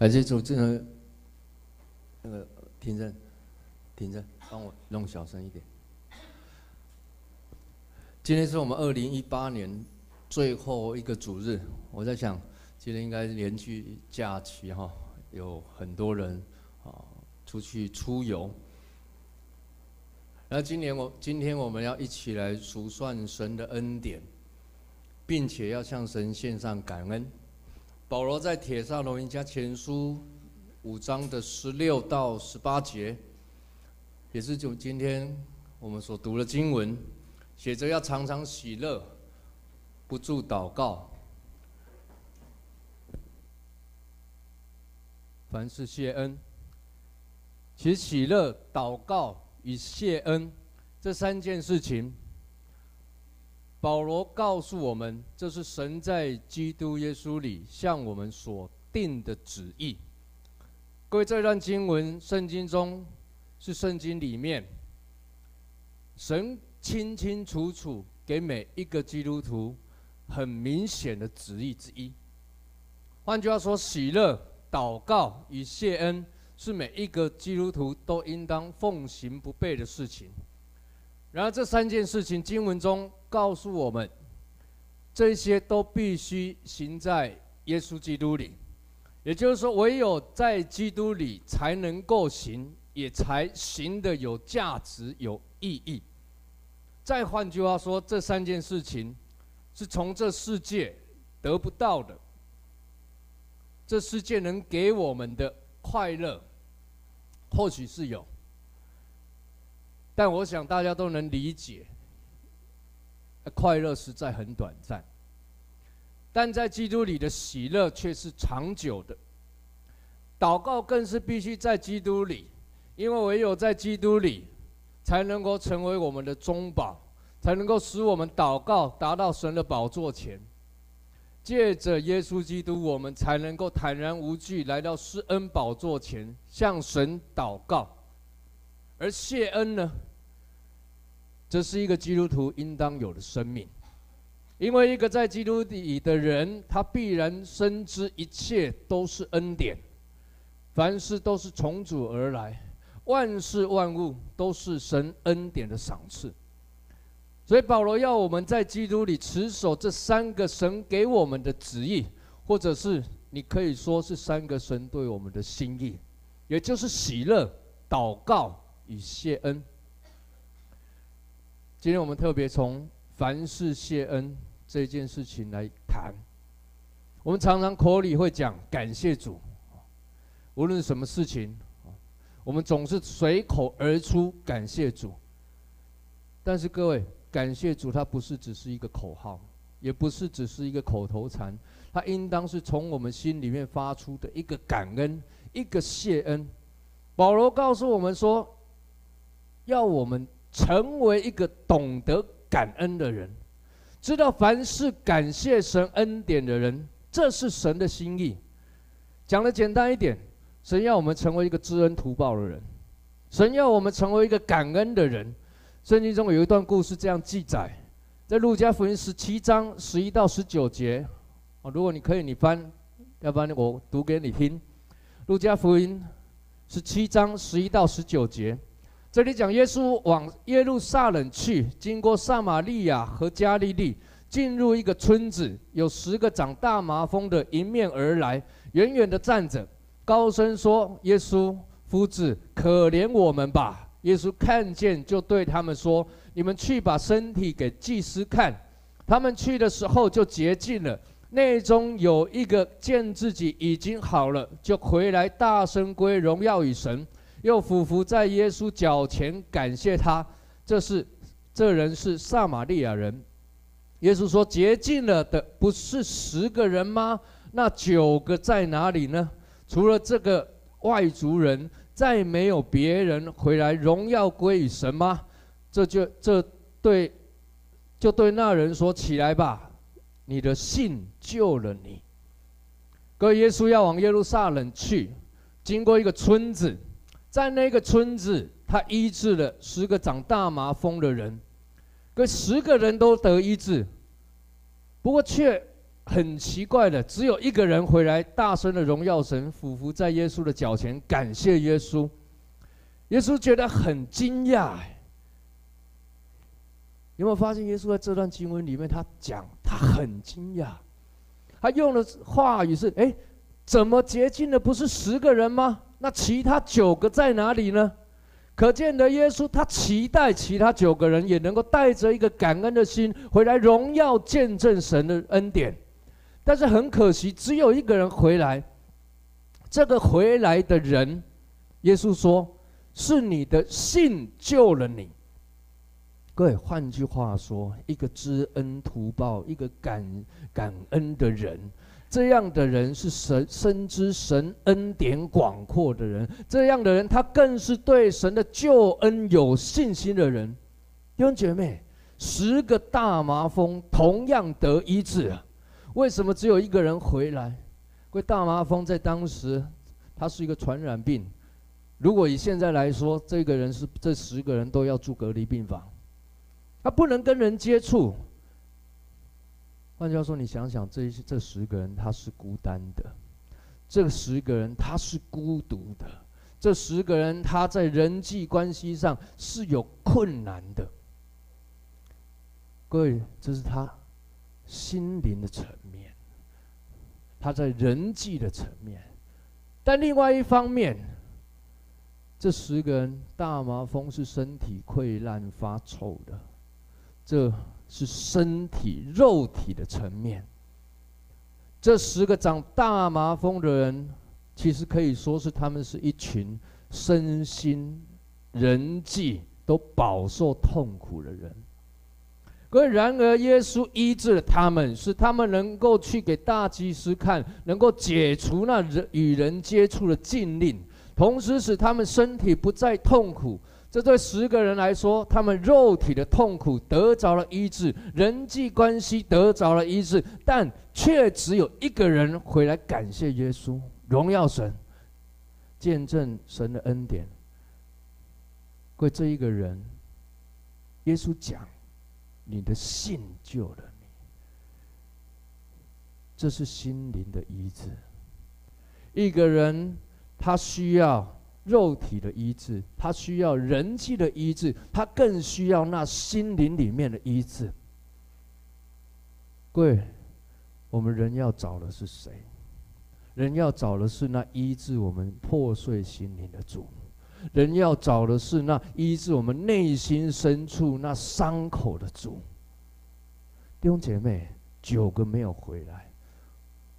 感谢主，这个那个停着，停着，帮我弄小声一点。今天是我们二零一八年最后一个主日，我在想，今天应该连续假期哈，有很多人啊出去出游。那今年我今天我们要一起来数算神的恩典，并且要向神献上感恩。保罗在帖撒罗尼迦前书五章的十六到十八节，也是就今天我们所读的经文，写着要常常喜乐，不住祷告，凡事谢恩。其实喜乐、祷告与谢恩这三件事情。保罗告诉我们，这是神在基督耶稣里向我们所定的旨意。各位，这段经文圣经中是圣经里面神清清楚楚给每一个基督徒很明显的旨意之一。换句话说，喜乐、祷告与谢恩是每一个基督徒都应当奉行不悖的事情。然而，这三件事情经文中。告诉我们，这些都必须行在耶稣基督里，也就是说，唯有在基督里才能够行，也才行得有价值、有意义。再换句话说，这三件事情是从这世界得不到的，这世界能给我们的快乐，或许是有，但我想大家都能理解。快乐实在很短暂，但在基督里的喜乐却是长久的。祷告更是必须在基督里，因为唯有在基督里，才能够成为我们的中保，才能够使我们祷告达到神的宝座前。借着耶稣基督，我们才能够坦然无惧来到施恩宝座前，向神祷告。而谢恩呢？这是一个基督徒应当有的生命，因为一个在基督里的人，他必然深知一切都是恩典，凡事都是从主而来，万事万物都是神恩典的赏赐。所以保罗要我们在基督里持守这三个神给我们的旨意，或者是你可以说是三个神对我们的心意，也就是喜乐、祷告与谢恩。今天我们特别从凡事谢恩这件事情来谈。我们常常口里会讲感谢主，无论什么事情，我们总是随口而出感谢主。但是各位，感谢主它不是只是一个口号，也不是只是一个口头禅，它应当是从我们心里面发出的一个感恩，一个谢恩。保罗告诉我们说，要我们。成为一个懂得感恩的人，知道凡事感谢神恩典的人，这是神的心意。讲的简单一点，神要我们成为一个知恩图报的人，神要我们成为一个感恩的人。圣经中有一段故事这样记载，在路加福音十七章十一到十九节。哦，如果你可以，你翻，要不然我读给你听。路加福音十七章十一到十九节。这里讲耶稣往耶路撒冷去，经过撒玛利亚和加利利，进入一个村子，有十个长大麻风的迎面而来，远远的站着，高声说：“耶稣夫子，可怜我们吧！”耶稣看见，就对他们说：“你们去把身体给祭司看。”他们去的时候就洁净了。内中有一个见自己已经好了，就回来大声归荣耀与神。又俯伏在耶稣脚前感谢他，这是这人是撒玛利亚人。耶稣说：“洁净了的不是十个人吗？那九个在哪里呢？除了这个外族人，再没有别人回来荣耀归于神吗？”这就这对就对那人说：“起来吧，你的信救了你。”各位，耶稣要往耶路撒冷去，经过一个村子。在那个村子，他医治了十个长大麻风的人，可十个人都得医治，不过却很奇怪的，只有一个人回来，大声的荣耀神，俯伏在耶稣的脚前，感谢耶稣。耶稣觉得很惊讶。有没有发现，耶稣在这段经文里面，他讲他很惊讶，他用的话语是：哎，怎么洁净的不是十个人吗？那其他九个在哪里呢？可见的耶稣，他期待其他九个人也能够带着一个感恩的心回来，荣耀见证神的恩典。但是很可惜，只有一个人回来。这个回来的人，耶稣说：“是你的信救了你。”各位，换句话说，一个知恩图报、一个感感恩的人。这样的人是神深知神恩典广阔的人，这样的人他更是对神的救恩有信心的人。弟兄姐妹，十个大麻风同样得医治啊，为什么只有一个人回来？因为大麻风在当时，它是一个传染病。如果以现在来说，这个人是这十个人都要住隔离病房，他不能跟人接触。换句话说，你想想，这这十个人他是孤单的，这十个人他是孤独的，这十个人他在人际关系上是有困难的。各位，这是他心灵的层面，他在人际的层面。但另外一方面，这十个人大麻风是身体溃烂发臭的，这。是身体、肉体的层面。这十个长大麻风的人，其实可以说是他们是一群身心、人际都饱受痛苦的人。可然而，耶稣医治了他们，使他们能够去给大祭司看，能够解除那人与人接触的禁令，同时使他们身体不再痛苦。这对十个人来说，他们肉体的痛苦得着了医治，人际关系得着了医治，但却只有一个人回来感谢耶稣，荣耀神，见证神的恩典。为这一个人，耶稣讲：“你的信救了你。”这是心灵的医治。一个人他需要。肉体的医治，他需要人际的医治，他更需要那心灵里面的医治。各位，我们人要找的是谁？人要找的是那医治我们破碎心灵的主，人要找的是那医治我们内心深处那伤口的主。弟兄姐妹，九个没有回来，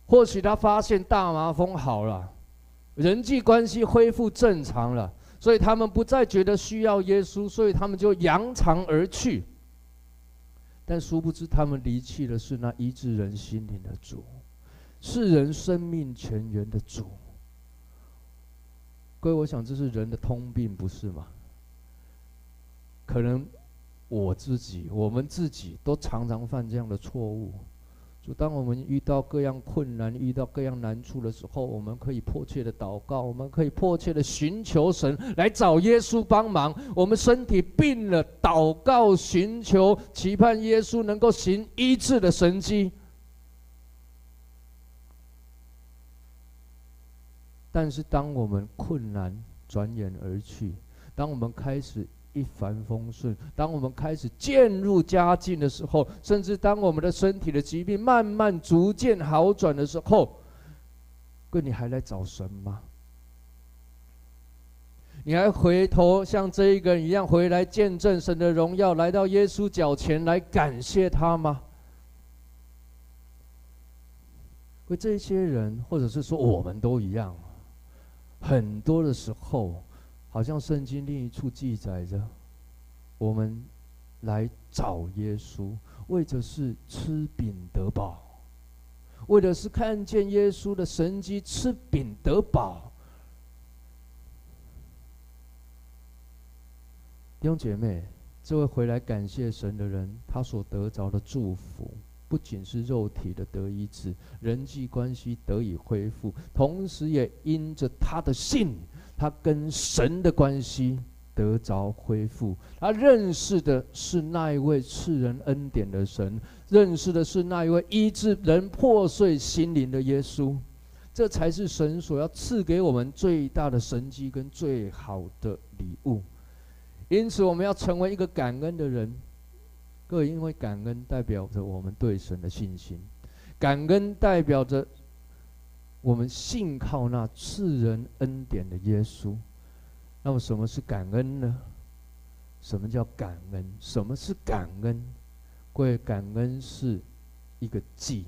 或许他发现大麻风好了。人际关系恢复正常了，所以他们不再觉得需要耶稣，所以他们就扬长而去。但殊不知，他们离弃的是那医治人心灵的主，是人生命泉源的主。各位，我想这是人的通病，不是吗？可能我自己、我们自己都常常犯这样的错误。就当我们遇到各样困难、遇到各样难处的时候，我们可以迫切的祷告，我们可以迫切的寻求神来找耶稣帮忙。我们身体病了，祷告、寻求、期盼耶稣能够行医治的神迹。但是，当我们困难转眼而去，当我们开始……一帆风顺。当我们开始渐入佳境的时候，甚至当我们的身体的疾病慢慢逐渐好转的时候，哥，你还来找神吗？你还回头像这一个人一样回来见证神的荣耀，来到耶稣脚前来感谢他吗？为这些人，或者是说我们都一样，很多的时候。好像圣经另一处记载着，我们来找耶稣，为的是吃饼得饱，为的是看见耶稣的神迹，吃饼得饱。弟兄姐妹，这位回来感谢神的人，他所得着的祝福，不仅是肉体的得医治，人际关系得以恢复，同时也因着他的信。他跟神的关系得着恢复。他认识的是那一位赐人恩典的神，认识的是那一位医治人破碎心灵的耶稣。这才是神所要赐给我们最大的神迹跟最好的礼物。因此，我们要成为一个感恩的人。各位，因为感恩代表着我们对神的信心，感恩代表着我们信靠那赐人恩典的耶稣。那么，什么是感恩呢？什么叫感恩？什么是感恩？各位，感恩是一个祭。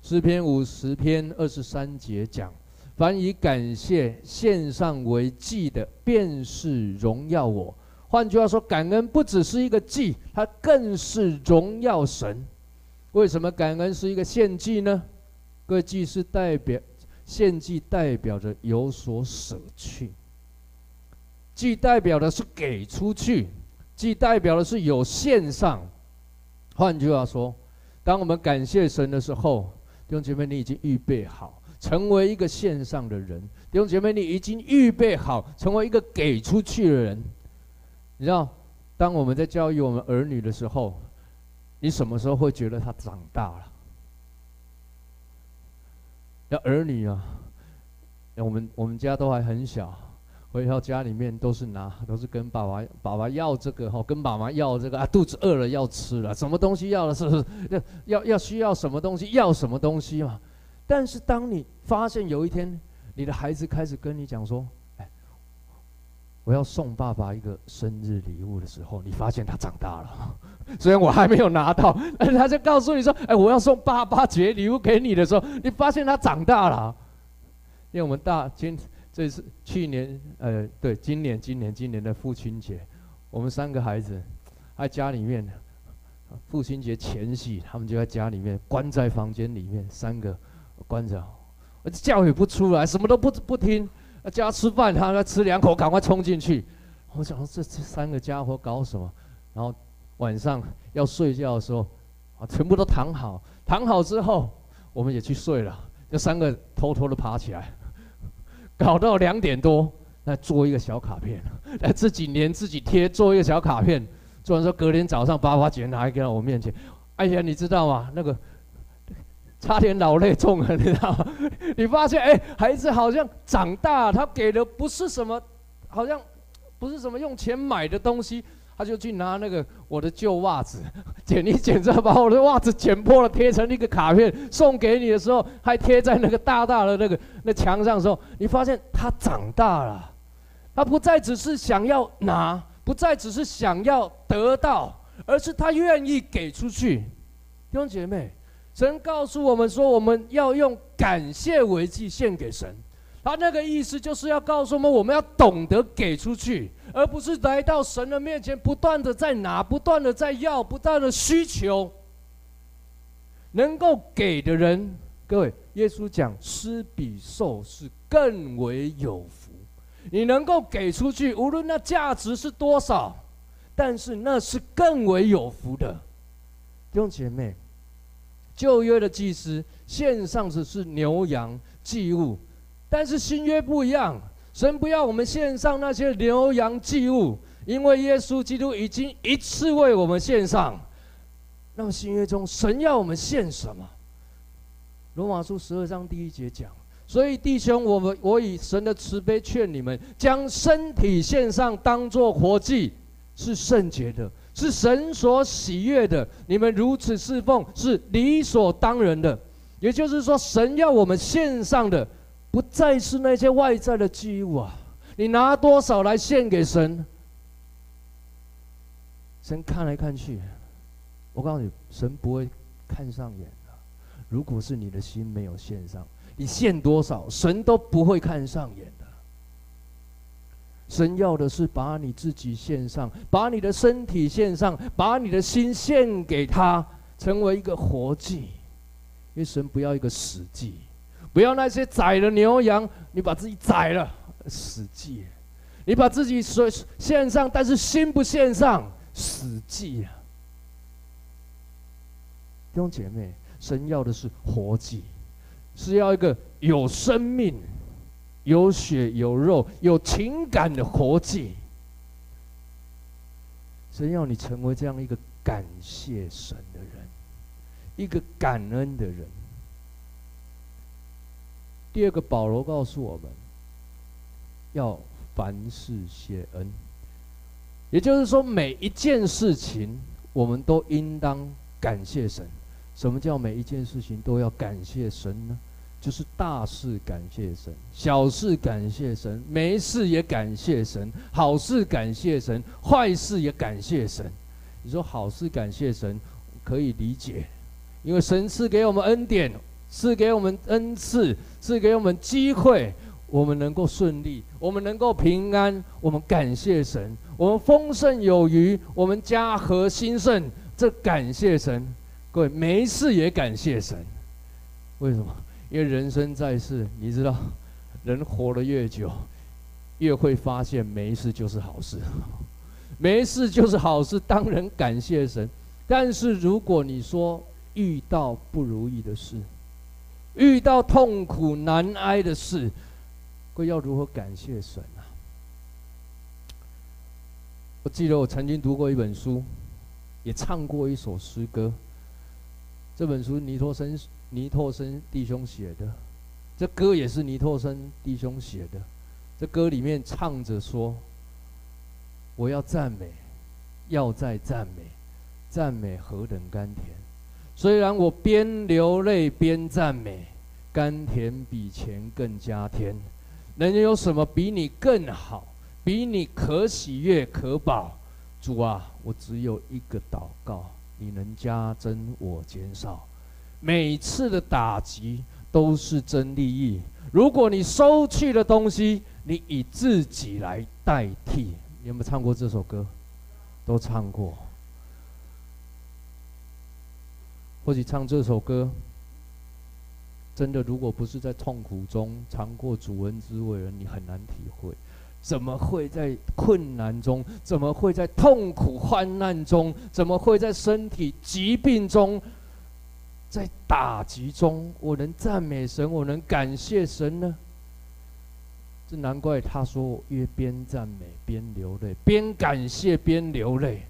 诗篇五十篇二十三节讲：凡以感谢献上为祭的，便是荣耀我。换句话说，感恩不只是一个祭，它更是荣耀神。为什么感恩是一个献祭呢？各位，祭是代表献祭，代表着有所舍去；祭代表的是给出去；祭代表的是有献上。换句话说，当我们感谢神的时候，弟兄姐妹，你已经预备好成为一个献上的人。弟兄姐妹，你已经预备好成为一个给出去的人。你知道，当我们在教育我们儿女的时候，你什么时候会觉得他长大了？要儿女啊，我们我们家都还很小，回到家里面都是拿，都是跟爸爸爸爸要这个哈，跟妈妈要这个啊，肚子饿了要吃了，什么东西要了是不是？要要要需要什么东西要什么东西嘛？但是当你发现有一天你的孩子开始跟你讲说，哎，我要送爸爸一个生日礼物的时候，你发现他长大了，虽然我还没有拿到，但是他就告诉你说，哎，我要送爸爸节礼物给你的时候，你发现他长大了，因为我们大今。这是去年，呃，对，今年，今年，今年的父亲节，我们三个孩子在家里面，父亲节前夕，他们就在家里面关在房间里面，三个关着，叫也不出来，什么都不不听，叫他吃饭，他要吃两口，赶快冲进去。我想说这这三个家伙搞什么？然后晚上要睡觉的时候，啊，全部都躺好，躺好之后，我们也去睡了，这三个偷偷的爬起来。搞到两点多，来做一个小卡片，来自己粘自己贴，做一个小卡片。做完之后，隔天早上爸爸姐拿一个到我面前，哎呀，你知道吗？那个差点老泪纵横，你知道吗？你发现哎，孩子好像长大，他给的不是什么，好像不是什么用钱买的东西。他就去拿那个我的旧袜子，剪一剪之后，把我的袜子剪破了，贴成一个卡片送给你的时候，还贴在那个大大的那个那墙上的时候，你发现他长大了，他不再只是想要拿，不再只是想要得到，而是他愿意给出去。弟兄姐妹，神告诉我们说，我们要用感谢为祭献给神。他那个意思就是要告诉我们，我们要懂得给出去，而不是来到神的面前不断的在拿，不断的在要，不断的需求。能够给的人，各位，耶稣讲施比受是更为有福。你能够给出去，无论那价值是多少，但是那是更为有福的。弟兄姐妹，旧约的祭司献上的是牛羊祭物。但是新约不一样，神不要我们献上那些牛羊祭物，因为耶稣基督已经一次为我们献上。那么新约中，神要我们献什么？罗马书十二章第一节讲：所以弟兄，我们我以神的慈悲劝你们，将身体献上，当作活祭，是圣洁的，是神所喜悦的。你们如此侍奉，是理所当然的。也就是说，神要我们献上的。不再是那些外在的祭物啊！你拿多少来献给神？神看来看去，我告诉你，神不会看上眼的。如果是你的心没有献上，你献多少，神都不会看上眼的。神要的是把你自己献上，把你的身体献上，把你的心献给他，成为一个活祭。因为神不要一个死祭。不要那些宰了牛羊，你把自己宰了，死祭；你把自己所献上，但是心不献上，死祭啊！弟兄姐妹，神要的是活祭，是要一个有生命、有血有肉、有情感的活祭。神要你成为这样一个感谢神的人，一个感恩的人。第二个，保罗告诉我们，要凡事谢恩，也就是说，每一件事情我们都应当感谢神。什么叫每一件事情都要感谢神呢？就是大事感谢神，小事感谢神，没事也感谢神，好事感谢神，坏事也感谢神。你说好事感谢神可以理解，因为神赐给我们恩典，赐给我们恩赐，赐给我们机会，我们能够顺利，我们能够平安，我们感谢神，我们丰盛有余，我们家和兴盛，这感谢神。各位没事也感谢神，为什么？因为人生在世，你知道，人活得越久，越会发现没事就是好事，没事就是好事。当然感谢神，但是如果你说遇到不如意的事，遇到痛苦难挨的事，会要如何感谢神啊？我记得我曾经读过一本书，也唱过一首诗歌。这本书尼托生。尼托生弟兄写的，这歌也是尼托生弟兄写的。这歌里面唱着说：“我要赞美，要再赞美，赞美何等甘甜！虽然我边流泪边赞美，甘甜比钱更加甜。能有什么比你更好？比你可喜悦可宝？主啊，我只有一个祷告，你能加增我减少。”每次的打击都是真利益。如果你收去的东西，你以自己来代替。你有没有唱过这首歌？都唱过。或许唱这首歌，真的，如果不是在痛苦中尝过主恩滋味人，你很难体会。怎么会在困难中？怎么会在痛苦患难中？怎么会在身体疾病中？在打击中，我能赞美神，我能感谢神呢？这难怪他说：“我越边赞美边流泪，边感谢边流泪。”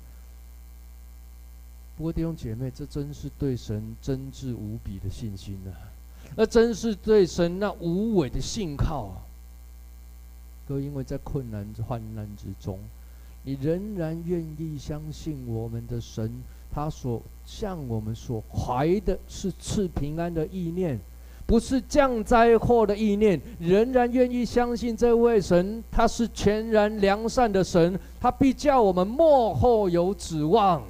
不过弟兄姐妹，这真是对神真挚无比的信心啊！那真是对神那无伪的信靠啊！都因为在困难患难之中，你仍然愿意相信我们的神。他所向我们所怀的是赐平安的意念，不是降灾祸的意念。仍然愿意相信这位神，他是全然良善的神，他必叫我们末后有指望。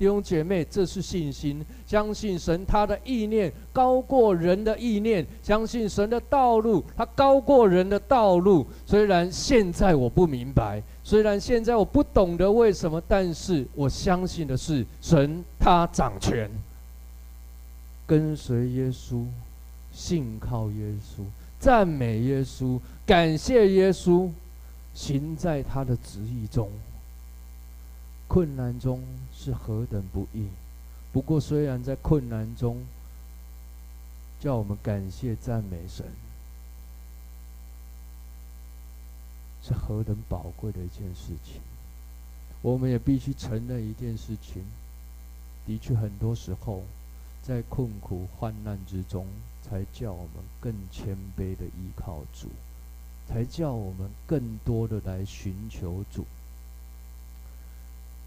弟兄姐妹，这是信心，相信神他的意念高过人的意念，相信神的道路他高过人的道路。虽然现在我不明白。虽然现在我不懂得为什么，但是我相信的是神他掌权。跟随耶稣，信靠耶稣，赞美耶稣，感谢耶稣，行在他的旨意中。困难中是何等不易，不过虽然在困难中，叫我们感谢赞美神。是何等宝贵的一件事情！我们也必须承认一件事情：的确，很多时候在困苦患难之中，才叫我们更谦卑的依靠主，才叫我们更多的来寻求主。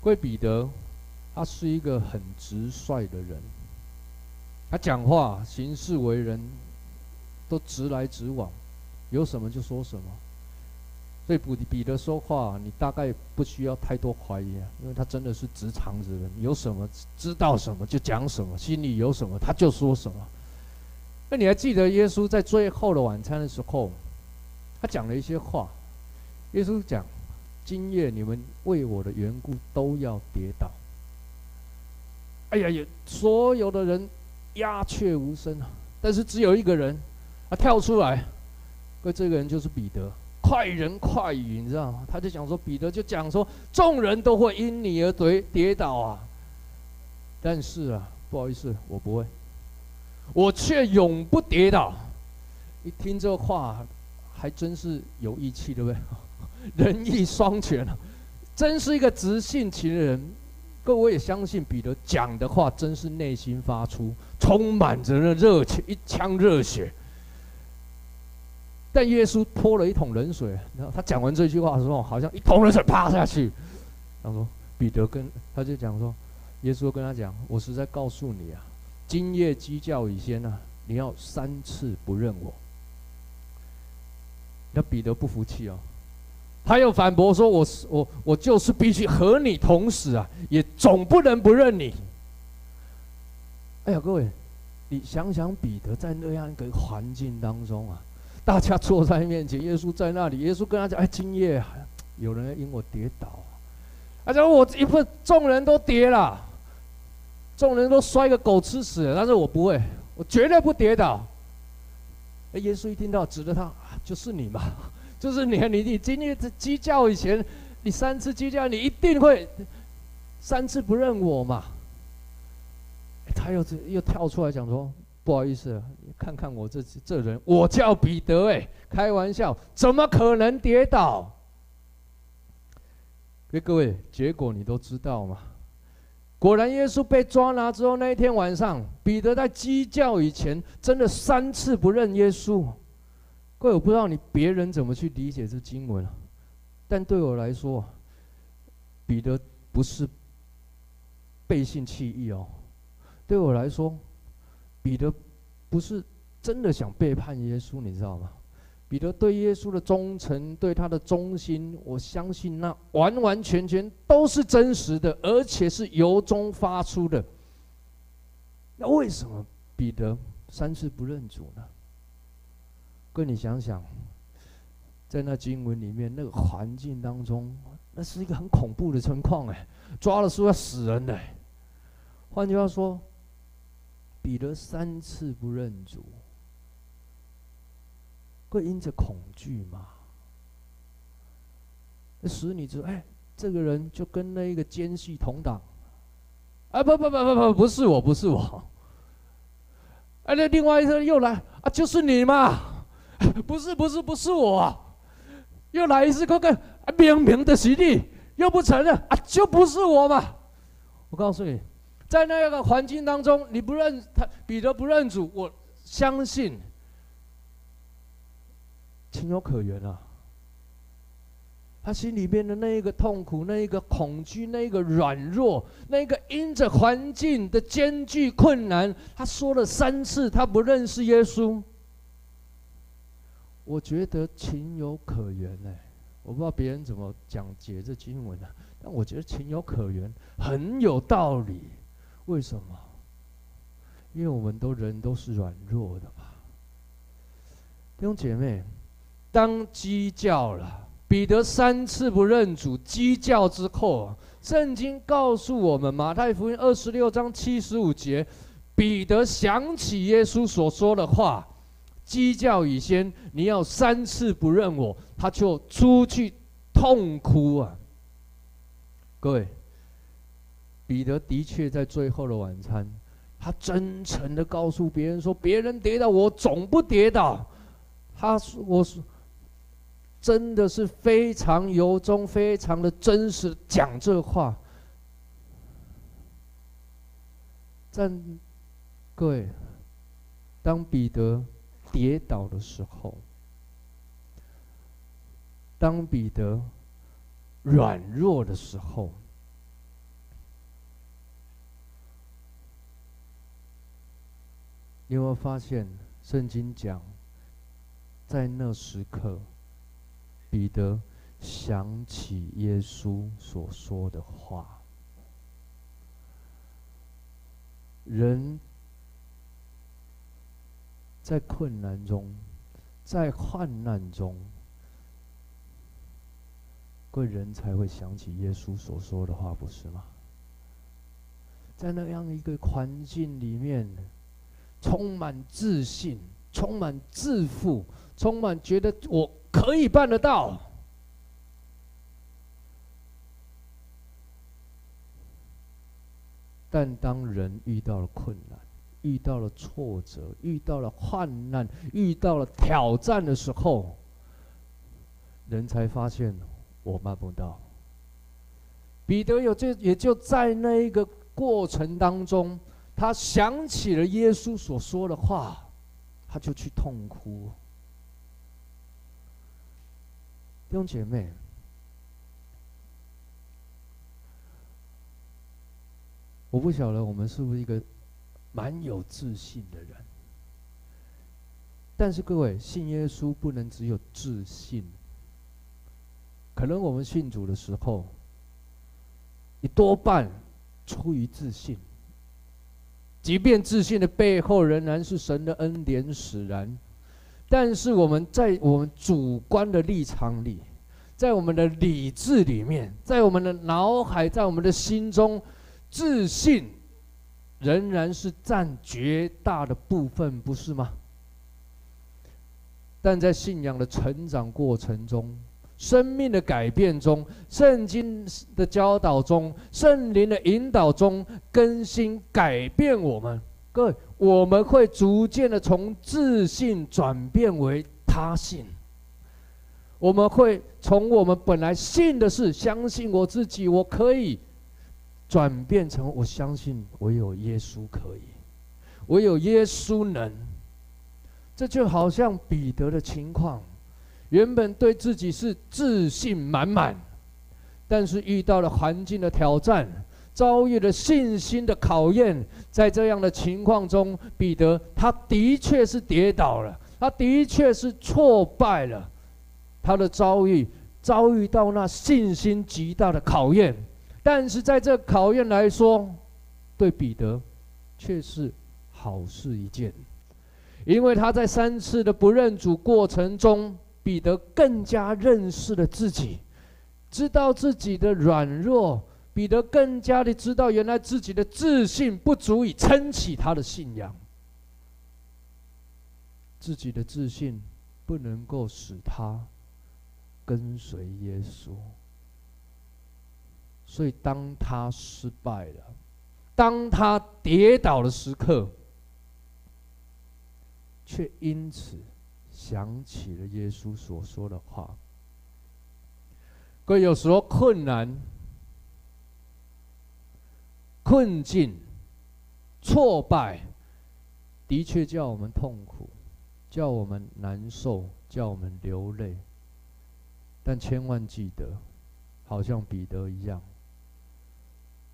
贵彼得，他是一个很直率的人，他讲话、行事为人，都直来直往，有什么就说什么。所以彼彼得说话，你大概不需要太多怀疑啊，因为他真的是直肠子人，有什么知道什么就讲什么，心里有什么他就说什么。那你还记得耶稣在最后的晚餐的时候，他讲了一些话。耶稣讲：“今夜你们为我的缘故都要跌倒。”哎呀呀，所有的人鸦雀无声啊，但是只有一个人，他跳出来，而这个人就是彼得。快人快语，你知道吗？他就讲说，彼得就讲说，众人都会因你而跌跌倒啊。但是啊，不好意思，我不会，我却永不跌倒。一听这话，还真是有义气，对不对？仁义双全啊，真是一个直性情人。各位也相信彼得讲的话，真是内心发出，充满着那热情，一腔热血。但耶稣泼了一桶冷水，然后他讲完这句话的时候，好像一桶冷水啪下去。然后说彼得跟他就讲说，耶稣跟他讲：“我实在告诉你啊，今夜鸡叫以先啊，你要三次不认我。”那彼得不服气哦。他又反驳说：“我是我，我就是必须和你同死啊，也总不能不认你。”哎呀，各位，你想想彼得在那样一个环境当中啊，大家坐在面前，耶稣在那里，耶稣跟他讲：“哎，今夜有人因我跌倒，而且我一份众人都跌了，众人都摔个狗吃屎，但是我不会，我绝对不跌倒。”哎，耶稣一听到，指着他：“就是你嘛。”就是你，你你今天鸡叫以前，你三次鸡叫，你一定会三次不认我嘛？他又又跳出来讲说：“不好意思，看看我这这人，我叫彼得，哎，开玩笑，怎么可能跌倒？”给各位，结果你都知道嘛？果然，耶稣被抓拿之后，那一天晚上，彼得在鸡叫以前，真的三次不认耶稣。各位，我不知道你别人怎么去理解这经文，但对我来说，彼得不是背信弃义哦。对我来说，彼得不是真的想背叛耶稣，你知道吗？彼得对耶稣的忠诚，对他的忠心，我相信那完完全全都是真实的，而且是由衷发出的。那为什么彼得三次不认主呢？哥，你想想，在那经文里面那个环境当中，那是一个很恐怖的情况哎，抓了是要死人的。换句话说，彼得三次不认主，会因着恐惧吗？那使你知道，哎，这个人就跟那一个奸细同党，啊不不不不不，不是我，不是我。哎，那另外一个又来啊，就是你嘛。不是不是不是我，啊，又来一次看看，明明的实力又不承认啊，就不是我嘛！我告诉你，在那个环境当中，你不认他，彼得不认主，我相信情有可原啊。他心里边的那一个痛苦，那一个恐惧，那一个软弱，那一个因着环境的艰巨困难，他说了三次他不认识耶稣。我觉得情有可原呢、我不知道别人怎么讲解这经文的、但我觉得情有可原，很有道理。为什么？因为我们都人都是软弱的嘛。弟兄姐妹，当鸡叫了，彼得三次不认主，鸡叫之后，圣经告诉我们，马太福音二十六章七十五节，彼得想起耶稣所说的话。鸡叫以先，你要三次不认我，他就出去痛哭啊！各位，彼得的确在最后的晚餐，他真诚的告诉别人说：“别人跌倒，我总不跌倒。”他说：“我说，真的是非常由衷、非常的真实讲这话。”但各位，当彼得。跌倒的时候，当彼得软弱的时候，你有没有发现圣经讲，在那时刻，彼得想起耶稣所说的话，人。在困难中，在患难中，贵人才会想起耶稣所说的话，不是吗？在那样一个环境里面，充满自信，充满自负，充满觉得我可以办得到。但当人遇到了困难，遇到了挫折，遇到了患难，遇到了挑战的时候，人才发现我办不到，彼得有这也就在那一个过程当中，他想起了耶稣所说的话，他就去痛哭。弟兄姐妹，我不晓得我们是不是一个蛮有自信的人，但是各位信耶稣不能只有自信，可能我们信主的时候，你多半出于自信，即便自信的背后仍然是神的恩典使然，但是我们在我们主观的立场里，在我们的理智里面，在我们的脑海，在我们的心中，自信仍然是占绝大的部分，不是吗？但在信仰的成长过程中，生命的改变中，圣经的教导中，圣灵的引导中，更新改变我们。各位，我们会逐渐的从自信转变为他信。我们会从我们本来信的是相信我自己，我可以，转变成我相信唯有耶稣可以，唯有耶稣能。这就好像彼得的情况。原本对自己是自信满满，但是遇到了环境的挑战，遭遇了信心的考验，在这样的情况中，彼得他的确是跌倒了，他的确是挫败了，他的遭遇遭遇到那信心极大的考验，但是在这考验来说，对彼得却是好事一件，因为他在三次的不认主过程中。彼得更加认识了自己，知道自己的软弱。彼得更加的知道，原来自己的自信不足以撑起他的信仰。自己的自信不能够使他跟随耶稣。所以，当他失败了，当他跌倒的时刻，却因此。想起了耶稣所说的话。各位，有时候困难、困境、挫败，的确叫我们痛苦，叫我们难受，叫我们流泪。但千万记得，好像彼得一样，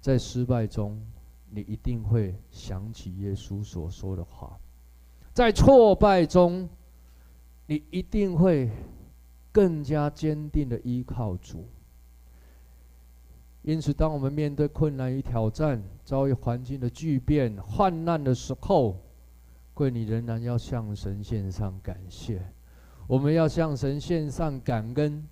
在失败中，你一定会想起耶稣所说的话；在挫败中，你一定会更加坚定的依靠主。因此，当我们面对困难与挑战、遭遇环境的巨变、患难的时候，贵，你仍然要向神献上感谢。我们要向神献上感恩。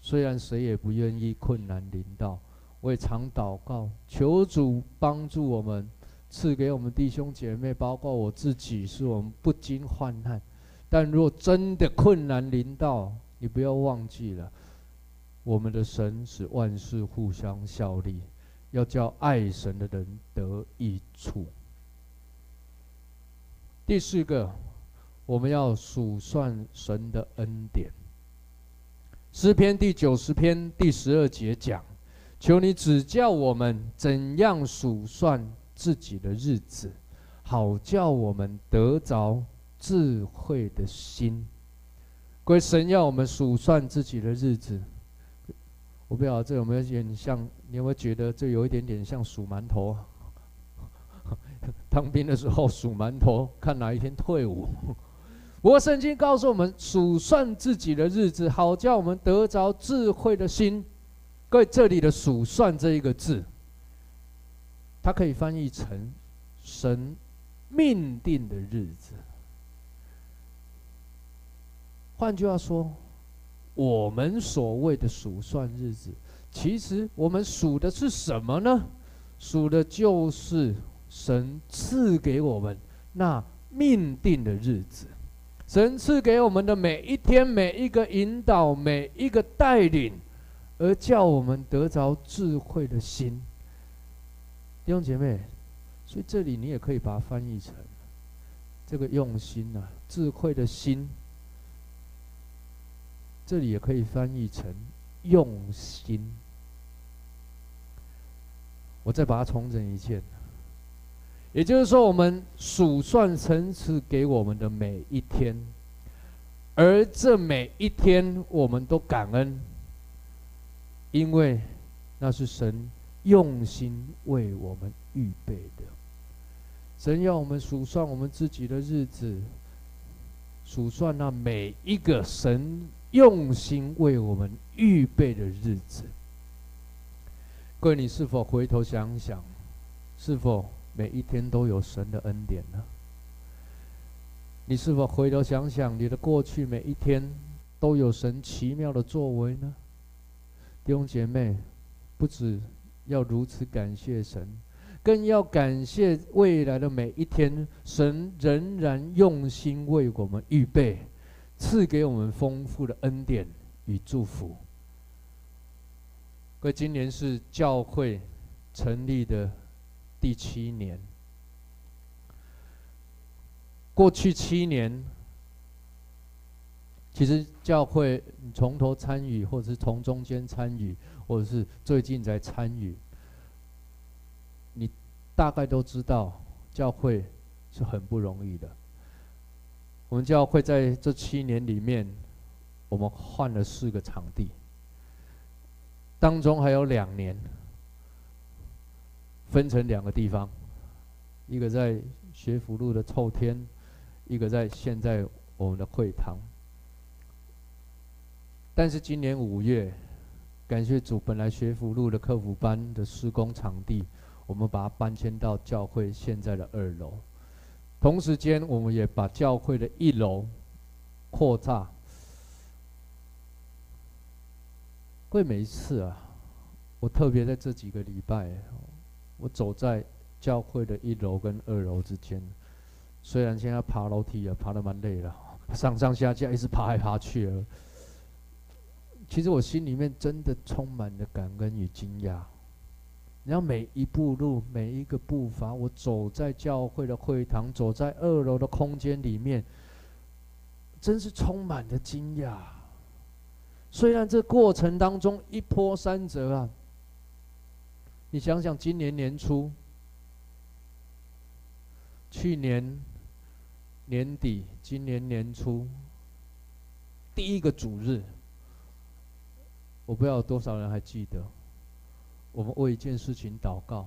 虽然谁也不愿意困难临到，我也常祷告，求主帮助我们，赐给我们弟兄姐妹，包括我自己，使我们不经患难。但若真的困难临到，你不要忘记了，我们的神使万事互相效力，要叫爱神的人得益处。第四个，我们要数算神的恩典。诗篇第九十篇第十二节讲：求你指教我们怎样数算自己的日子，好叫我们得着。智慧的心，各位，神要我们数算自己的日子。我不晓得这有没有点像？你有没有觉得这有一点点像数馒头？当兵的时候数馒头，看哪一天退伍。不过圣经告诉我们，数算自己的日子，好叫我们得着智慧的心。各位，这里的“数算”这一个字，它可以翻译成神命定的日子。换句话说，我们所谓的数算日子，其实我们数的是什么呢？数的就是神赐给我们那命定的日子，神赐给我们的每一天、每一个引导、每一个带领，而叫我们得着智慧的心。弟兄姐妹，所以这里你也可以把它翻译成这个用心、啊，智慧的心。这里也可以翻译成用心。我再把它重整一遍。也就是说，我们数算神赐给我们的每一天，而这每一天我们都感恩，因为那是神用心为我们预备的。神要我们数算我们自己的日子，数算那每一个神用心为我们预备的日子。各位，你是否回头想想，是否？每一天都有神的恩典呢？你是否回头想想你的过去？每一天都有神奇妙的作为呢？弟兄姐妹，不只要如此感谢神，更要感谢未来的每一天，神仍然用心为我们预备，赐给我们丰富的恩典与祝福。各位，今年是教会成立的。第七年，过去七年，其实教会你从头参与，或者是从中间参与，或者是最近在参与，你大概都知道，教会是很不容易的。我们教会在这七年里面，我们换了四个场地，当中还有两年。分成两个地方，一个在学府路的透天，一个在现在我们的会堂。但是今年五月，感谢主，本来学府路的客服班的施工场地，我们把它搬迁到教会现在的二楼。同时间，我们也把教会的一楼扩大。会每一次啊，我特别在这几个礼拜。我走在教会的一楼跟二楼之间，虽然现在爬楼梯啊，爬得蛮累了，上上下下一直爬来爬去了。其实我心里面真的充满了感恩与惊讶。然后每一步路，每一个步伐，我走在教会的会堂，走在二楼的空间里面，真是充满了惊讶。虽然这过程当中一波三折啊。你想想，今年年初、去年年底、今年年初，第一个主日，我不知道有多少人还记得，我们为一件事情祷告，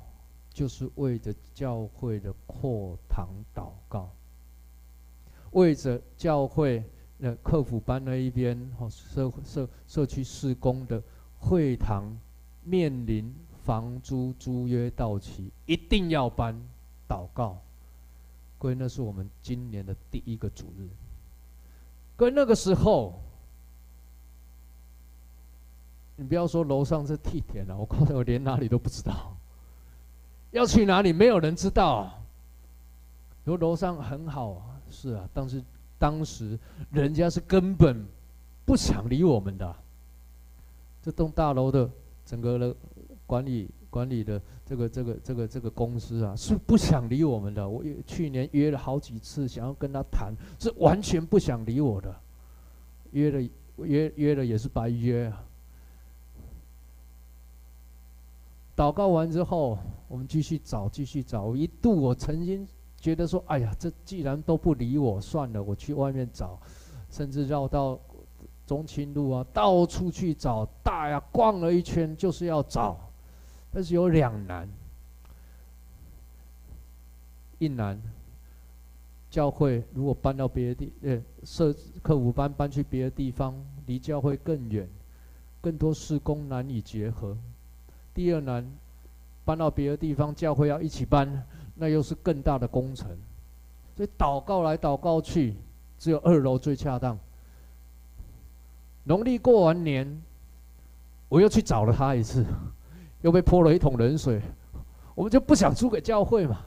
就是为着教会的扩堂祷告，为着教会的客服班那一边和社社社区施工的会堂面临。房租租约到期，一定要搬。祷告，各位，那是我们今年的第一个主日。各位，那个时候，你不要说楼上是地点了，我告诉，我连哪里都不知道，要去哪里没有人知道。说楼上很好啊，是啊，但是当时人家是根本不想理我们的。这栋大楼的整个的。管理管理的这个这个这个这个公司啊，是不想理我们的。我去年约了好几次，想要跟他谈，是完全不想理我的。约了约约了也是白约啊。祷告完之后，我们继续找，继续找。一度我曾经觉得说：“哎呀，这既然都不理我，算了，我去外面找，甚至绕到中清路啊，到处去找，大呀逛了一圈，就是要找。”但是有两难，一难，教会如果搬到别的地，呃，设课辅班搬去别的地方，离教会更远，更多事工难以结合。第二难，搬到别的地方，教会要一起搬，那又是更大的工程。所以祷告来祷告去，只有二楼最恰当。农历过完年，我又去找了他一次。又被泼了一桶冷水，我们就不想租给教会嘛。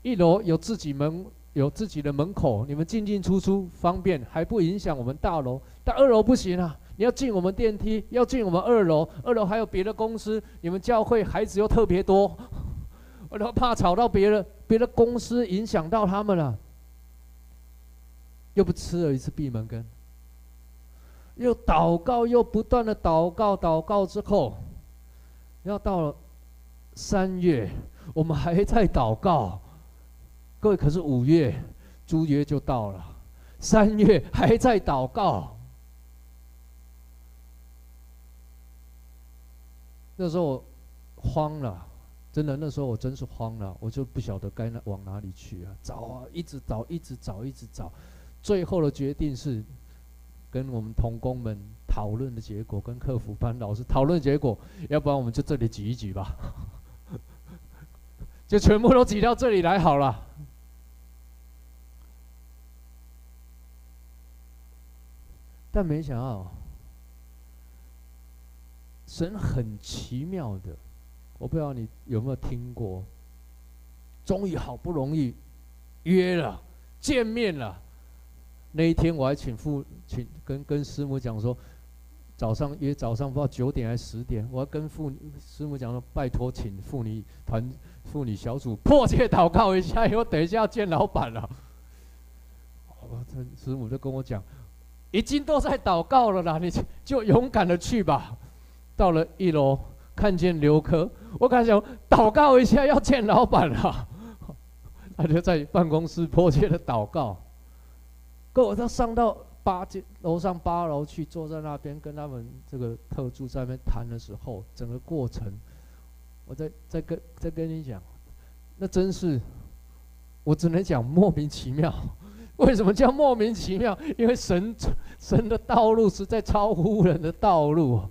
一楼有自己门，有自己的门口，你们进进出出方便，还不影响我们大楼。但二楼不行啊，你要进我们电梯，要进我们二楼，二楼还有别的公司，你们教会孩子又特别多，我都怕吵到别人，别的公司影响到他们了，又不吃了一次闭门羹。又祷告，又不断的祷告，祷告之后，要到了三月我们还在祷告，各位可是五月租约就到了，三月还在祷告。那时候我慌了，真的，那时候我真是慌了，我就不晓得该往哪里去啊，找啊，一直找，一直找，一直找，最后的决定是跟我们同工们讨论的结果，跟客服班老师讨论结果，要不然我们就这里挤一挤吧，就全部都挤到这里来好了。但没想到。神很奇妙的，我不知道你有没有听过。终于好不容易约了见面了，那一天我还请父请跟跟师母讲说，早上约早上不知道九点还是十点，我要跟父师母讲说，拜托请妇女团妇女小组迫切祷告一下，因为等一下要见老板了。我这师母就跟我讲，已经都在祷告了啦，你就勇敢的去吧。到了一楼，看见刘科，我刚想祷告一下，要见老板了。他就在办公室迫切的祷告。跟我他上到八楼上八楼去，坐在那边跟他们这个特助在那边谈的时候，整个过程，我再再跟再跟你讲，那真是，我只能讲莫名其妙。为什么叫莫名其妙？因为神神的道路实在超乎人的道路。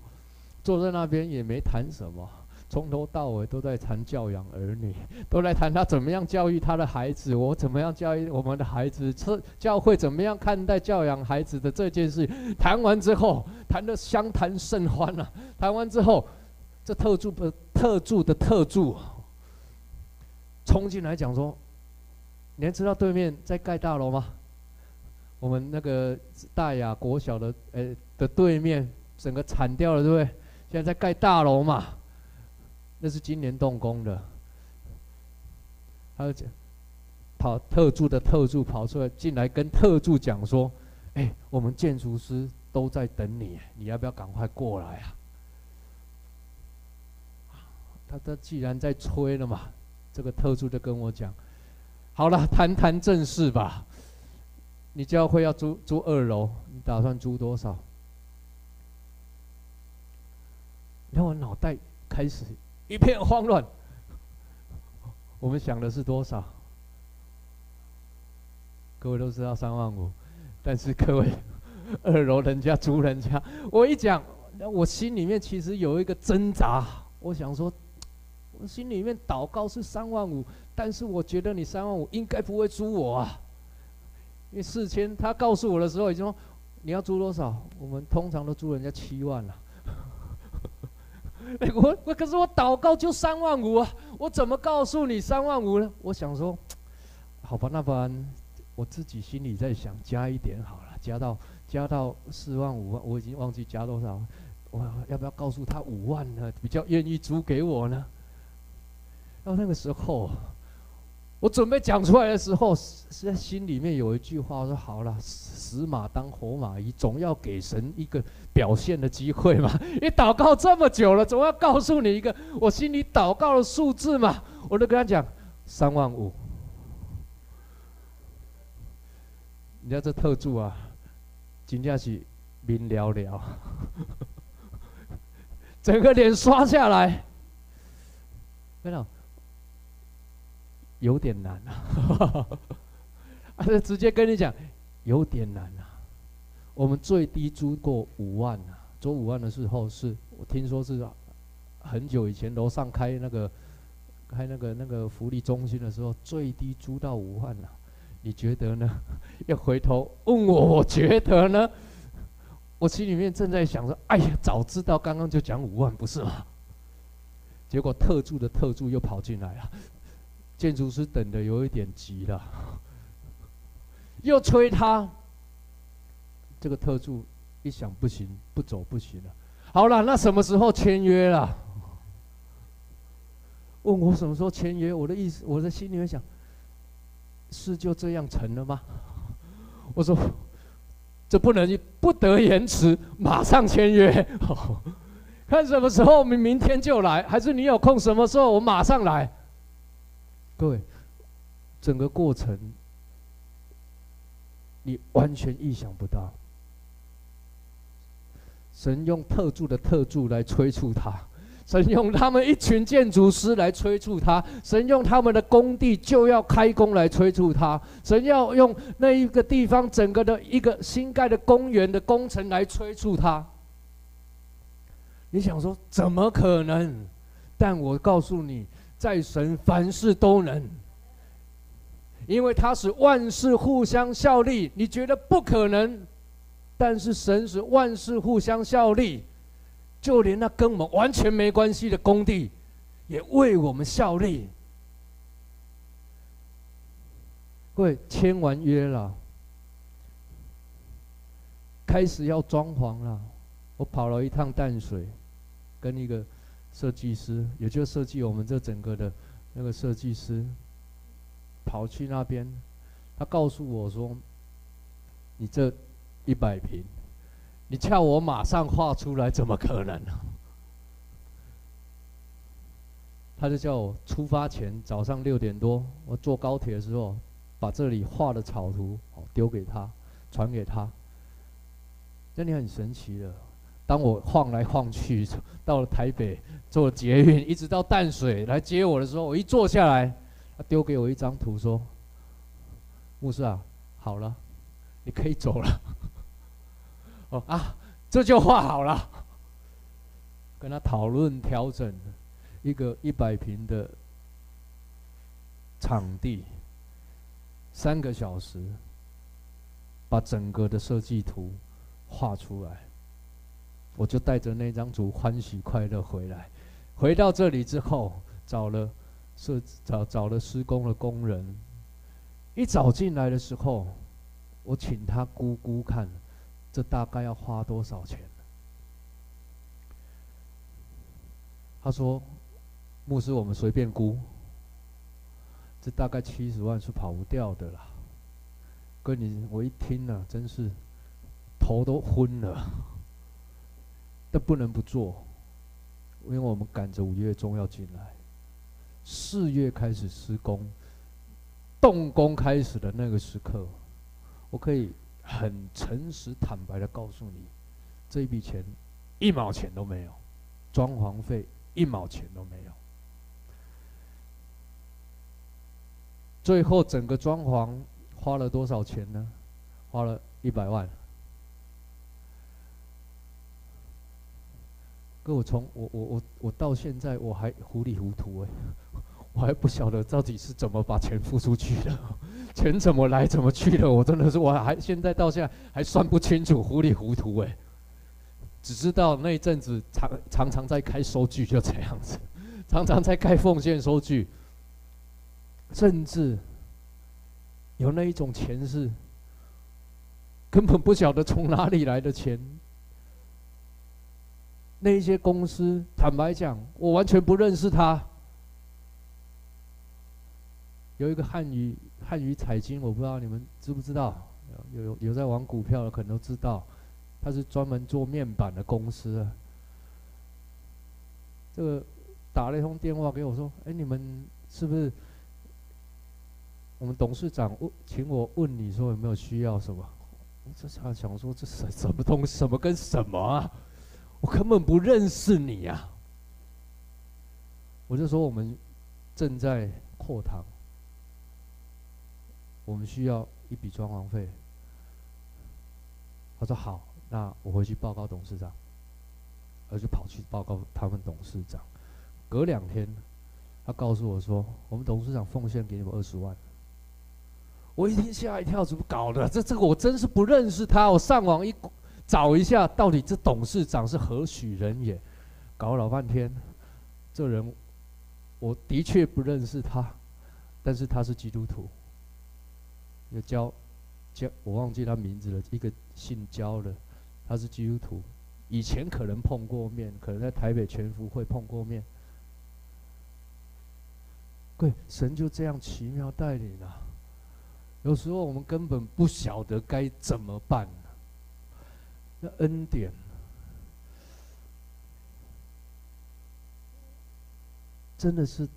坐在那边也没谈什么，从头到尾都在谈教养儿女，都在谈他怎么样教育他的孩子，我怎么样教育我们的孩子，这教会怎么样看待教养孩子的这件事。谈完之后，谈得相谈甚欢了。谈完之后，这特助的特助的特助冲进来讲说：“你还知道对面在盖大楼吗？我们那个大雅国小的呃的对面，整个铲掉了，对不对？”现在在盖大楼嘛，那是今年动工的。他就跑特助的特助跑出来进来跟特助讲说：“哎，我们建筑师都在等你，你要不要赶快过来啊？”他他既然在催了嘛，这个特助就跟我讲：“好了，谈谈正事吧。你教会要租租二楼，你打算租多少？”然后我脑袋开始一片 慌乱。我们想的是多少？各位都知道三万五，但是各位 二楼人家租人家，我一讲，我心里面其实有一个挣扎。我想说，我心里面祷告是三万五，但是我觉得你三万五应该不会租我啊，因为四千他告诉我的时候已经说，你要租多少？我们通常都租人家七万了。我我可是我祷告就三万五啊，我怎么告诉你三万五呢？我想说，好吧，那不然我自己心里在想加一点好了，加到加到四万五万，我已经忘记加多少，我要不要告诉他五万呢？比较愿意租给我呢？到那个时候。我准备讲出来的时候，是在心里面有一句话说：“好了，死马当活马医，总要给神一个表现的机会嘛。你祷告这么久了，总要告诉你一个我心里祷告的数字嘛。”我就跟他讲三万五。你看这特助啊，真的是明了了，整个脸刷下来，没有。有点难啊，他 就直接跟你讲，有点难啊。我们最低租过五万啊，租五万的时候是我听说是很久以前楼上开那个开那个那个福利中心的时候，最低租到五万啊。你觉得呢？要回头问我，我觉得呢？我心里面正在想说，哎呀，早知道刚刚就讲五万，不是吗？结果特助的特助又跑进来了。建筑师等的有一点急了，又催他。这个特助一想不行，不走不行了。好了，那什么时候签约了？问我什么时候签约？我的意思，我的心里面想，事就这样成了吗？我说，这不能不得延迟，马上签约。看什么时候明明天就来，还是你有空什么时候我马上来？各位，整个过程你完全意想不到。神用特助的特助来催促他，神用他们一群建筑师来催促他，神用他们的工地就要开工来催促他，神要用那一个地方整个的一个新盖的公园的工程来催促他。你想说怎么可能？但我告诉你，在神凡事都能，因为他使万事互相效力。你觉得不可能？但是神使万事互相效力，就连那跟我们完全没关系的工地，也为我们效力。各位签完约了，开始要装潢了。我跑了一趟淡水，跟一个设计师，也就设计我们这整个的那个设计师，跑去那边，他告诉我说：“你这。”一百平，你叫我马上画出来，怎么可能呢？他就叫我出发前早上六点多，我坐高铁的时候，把这里画的草图丢给他，传给他。这里很神奇的，当我晃来晃去到了台北，坐捷运一直到淡水来接我的时候，我一坐下来，他丢给我一张图说：“牧师啊，好了，你可以走了。”哦啊，这就画好了。跟他讨论调整一个一百坪的场地，三个小时，把整个的设计图画出来。我就带着那张图欢喜快乐回来。回到这里之后，找了设找找了施工的工人。一早进来的时候，我请他估估看。这大概要花多少钱？他说：“牧师，我们随便估，这大概七十万是跑不掉的啦。”跟你我一听呢、啊，真是头都昏了。但不能不做，因为我们赶着五月中要进来，四月开始施工，动工开始的那个时刻，我可以。很诚实坦白的告诉你，这一笔钱一毛钱都没有，装潢费一毛钱都没有。最后整个装潢花了多少钱呢？花了一百万。我从我我我我到现在我还糊里糊涂哎，我还不晓得到底是怎么把钱付出去的。钱怎么来怎么去的，我真的是我还现在到现在还算不清楚，糊里糊涂哎。只知道那一阵子常常常在开收据，就这样子，常常在开奉献收据，甚至有那一种钱是根本不晓得从哪里来的钱。那些公司，坦白讲，我完全不认识他。有一个汉语。汉语彩金，我不知道你们知不知道，有有有在玩股票的可能都知道，他是专门做面板的公司。这个打了一通电话给我说：“哎，你们是不是？我们董事长问，请我问你说有没有需要什么？”我这想想说这什什么东西？什么跟什么啊？我根本不认识你呀！我就说我们正在扩堂。我们需要一笔装潢费。他说好，那我回去报告董事长。我就跑去报告他们董事长。隔两天，他告诉我说，我们董事长奉献给你们二十万。我一听吓一跳，怎么搞的？这这个我真是不认识他。我上网一找一下，到底这董事长是何许人也？搞老半天，这人我的确不认识他，但是他是基督徒。一个焦，焦，我忘记他名字了。一个姓焦的，他是基督徒，以前可能碰过面，可能在台北全福会碰过面。对，神就这样奇妙带领啊。有时候我们根本不晓得该怎么办。那恩典，真的是，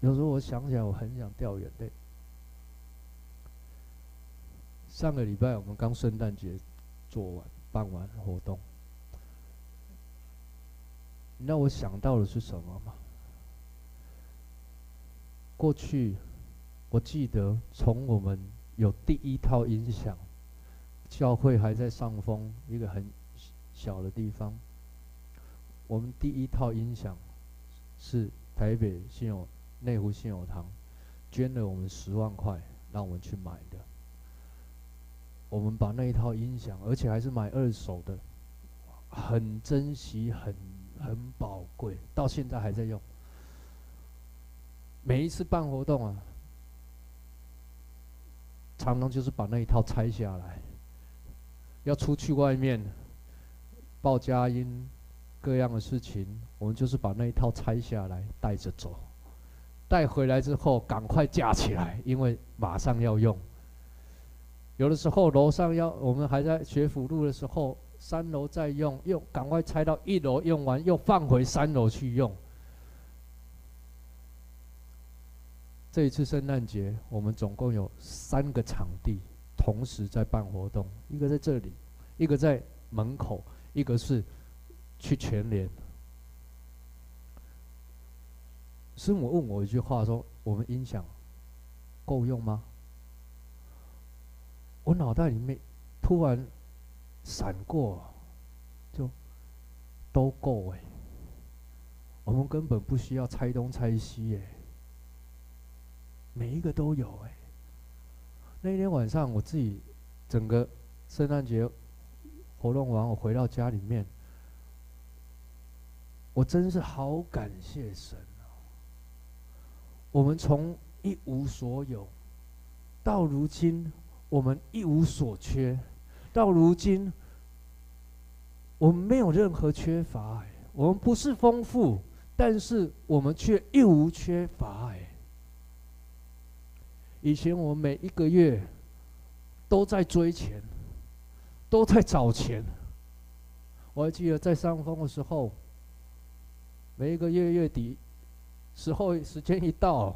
有时候我想起来，我很想掉眼泪。上个礼拜我们刚圣诞节做完办完活动，你知道我想到的是什么吗？过去我记得从我们有第一套音响，教会还在上风一个很小的地方。我们第一套音响是台北信友内湖信友堂捐了我们十万块，让我们去买的。我们把那一套音响，而且还是买二手的，很珍惜，很很宝贵，到现在还在用。每一次办活动啊，常常就是把那一套拆下来，要出去外面报佳音。各样的事情，我们就是把那一套拆下来带着走，带回来之后赶快架起来，因为马上要用。有的时候楼上要，我们还在学辅路的时候，三楼在用，又赶快拆到一楼用完，又放回三楼去用。这一次圣诞节，我们总共有三个场地同时在办活动，一个在这里，一个在门口，一个是。去全联，师母问我一句话说：“我们音响够用吗？”我脑袋里面突然闪过，就都够哎。我们根本不需要拆东拆西哎，每一个都有哎。那天晚上我自己整个圣诞节活动完，我回到家里面。我真是好感谢神啊！我们从一无所有，到如今我们一无所缺，到如今我们没有任何缺乏。哎，我们不是丰富，但是我们却一无缺乏。哎，以前我每一个月都在追钱，都在找钱。我还记得在上峰的时候。每一个月月底时候，时间一到，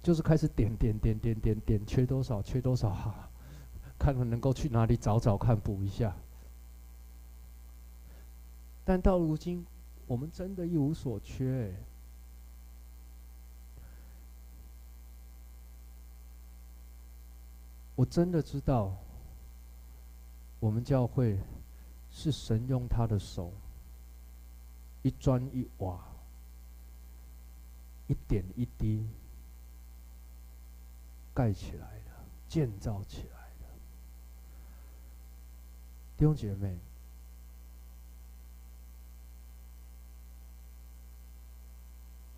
就是开始点点点点点点，缺多少缺多少哈，看看能够去哪里找找看补一下。但到如今，我们真的一无所缺。我真的知道，我们教会是神用他的手。一砖一瓦，一点一滴盖起来的，建造起来的。弟兄姐妹，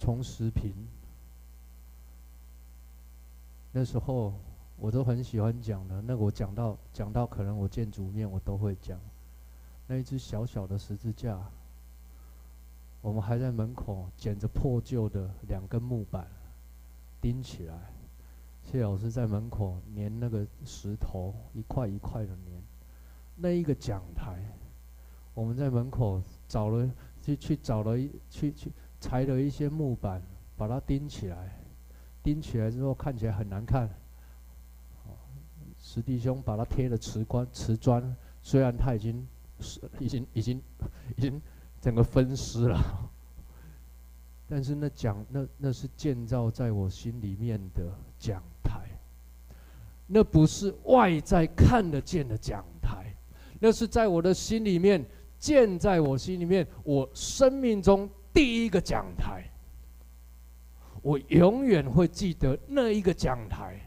从十坪，那时候我都很喜欢讲的，那个我讲到讲到，可能我见主面我都会讲，那一只小小的十字架。我们还在门口捡着破旧的两根木板，钉起来。谢老师在门口粘那个石头，一块一块的粘。那一个讲台，我们在门口找了去去找了一去去裁了一些木板，把它钉起来。钉起来之后看起来很难看。石弟兄把它贴了瓷砖，瓷砖虽然他已经已经已经已经。整个分尸了，但是那讲那那是建造在我心里面的讲台，那不是外在看得见的讲台，那是在我的心里面建在我心里面我生命中第一个讲台。我永远会记得那一个讲台，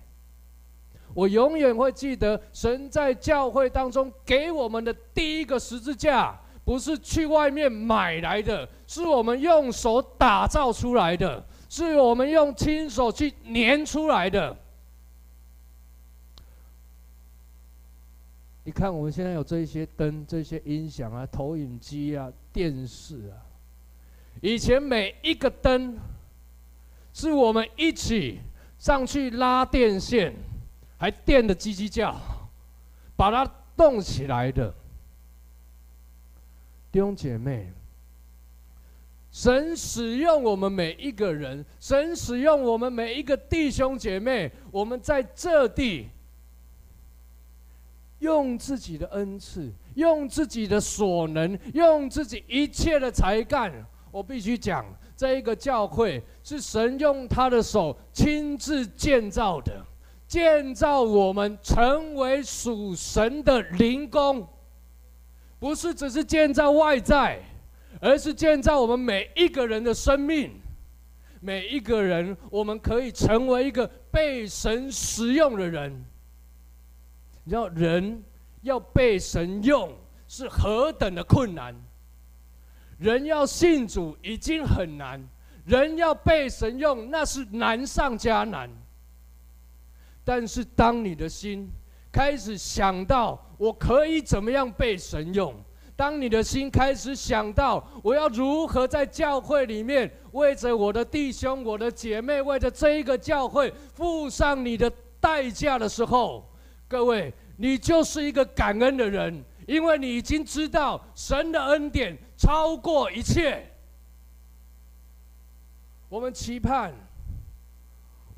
我永远会记得神在教会当中给我们的第一个十字架。不是去外面买来的，是我们用手打造出来的，是我们用亲手去粘出来的。你看，我们现在有这些灯、这些音响啊、投影机啊、电视啊。以前每一个灯，是我们一起上去拉电线，还电的叽叽叫，把它动起来的。弟兄姐妹，神使用我们每一个人，神使用我们每一个弟兄姐妹，我们在这地用自己的恩赐，用自己的所能，用自己一切的才干。我必须讲，这一个教会是神用他的手亲自建造的，建造我们成为属神的灵工，不是只是建造外在。而是建造我们每一个人的生命，每一个人，我们可以成为一个被神使用的人。你知道，人要被神用是何等的困难？人要信主已经很难，人要被神用那是难上加难。但是，当你的心开始想到我可以怎么样被神用，当你的心开始想到我要如何在教会里面为着我的弟兄、我的姐妹，为着这一个教会付上你的代价的时候，各位，你就是一个感恩的人，因为你已经知道神的恩典超过一切。我们期盼，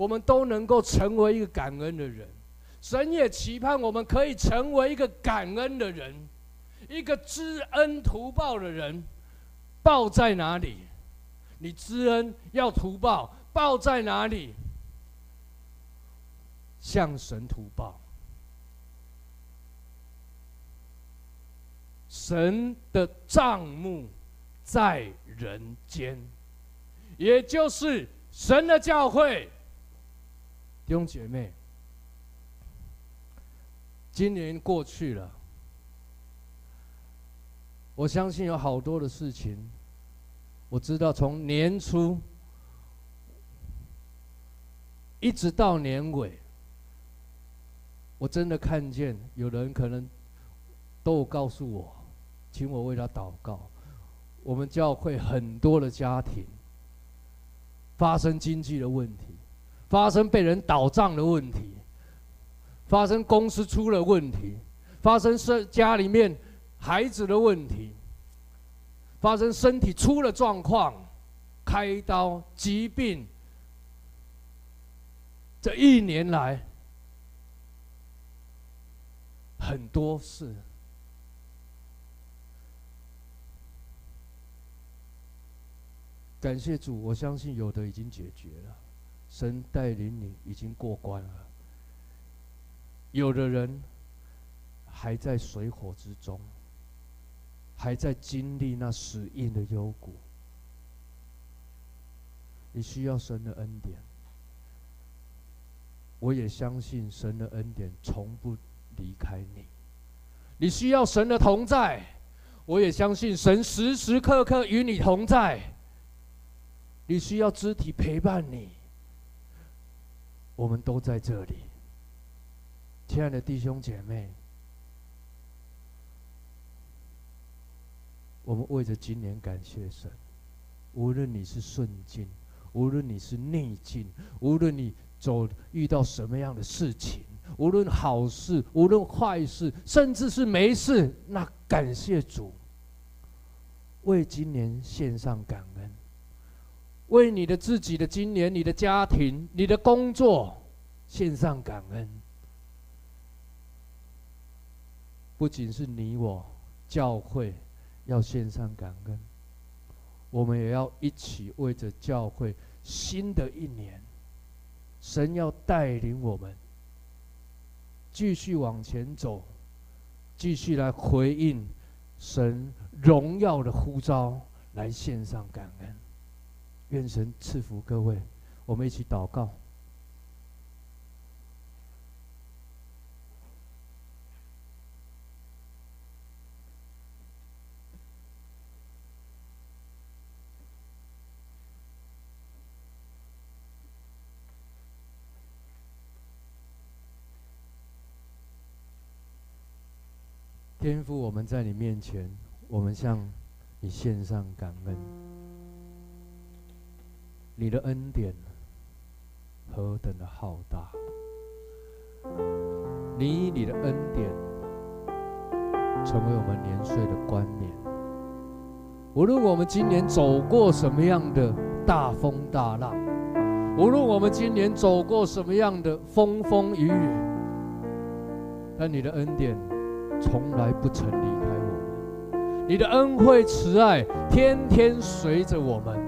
我们都能够成为一个感恩的人，神也期盼我们可以成为一个感恩的人。一个知恩图报的人，报在哪里？你知恩要图报，报在哪里？向神图报。神的账目在人间，也就是神的教会。弟兄姐妹，今年过去了。我相信有好多的事情，我知道从年初一直到年尾，我真的看见有人可能都有告诉我，请我为他祷告。我们教会很多的家庭发生经济的问题，发生被人倒账的问题，发生公司出了问题，发生是家里面。孩子的问题，发生身体出了状况，开刀、疾病，这一年来很多事。感谢主，我相信有的已经解决了，神带领你已经过关了。有的人还在水火之中。还在经历那死硬的幽谷，你需要神的恩典。我也相信神的恩典从不离开你。你需要神的同在，我也相信神时时刻刻与你同在。你需要肢体陪伴你，我们都在这里。亲爱的弟兄姐妹。我们为着今年感谢神，无论你是顺境，无论你是逆境，无论你走遇到什么样的事情，无论好事，无论坏事，甚至是没事，那感谢主，为今年献上感恩，为你的自己的今年、你的家庭、你的工作献上感恩，不仅是你我教会。要献上感恩，我们也要一起为着教会新的一年，神要带领我们继续往前走，继续来回应神荣耀的呼召，来献上感恩。愿神赐福各位，我们一起祷告。天父，我们在你面前，我们向你献上感恩。你的恩典何等的浩大！你以你的恩典成为我们年岁的冠冕，无论我们今年走过什么样的大风大浪，无论我们今年走过什么样的风风雨雨，但你的恩典从来不曾离开我们，你的恩惠慈爱天天随着我们。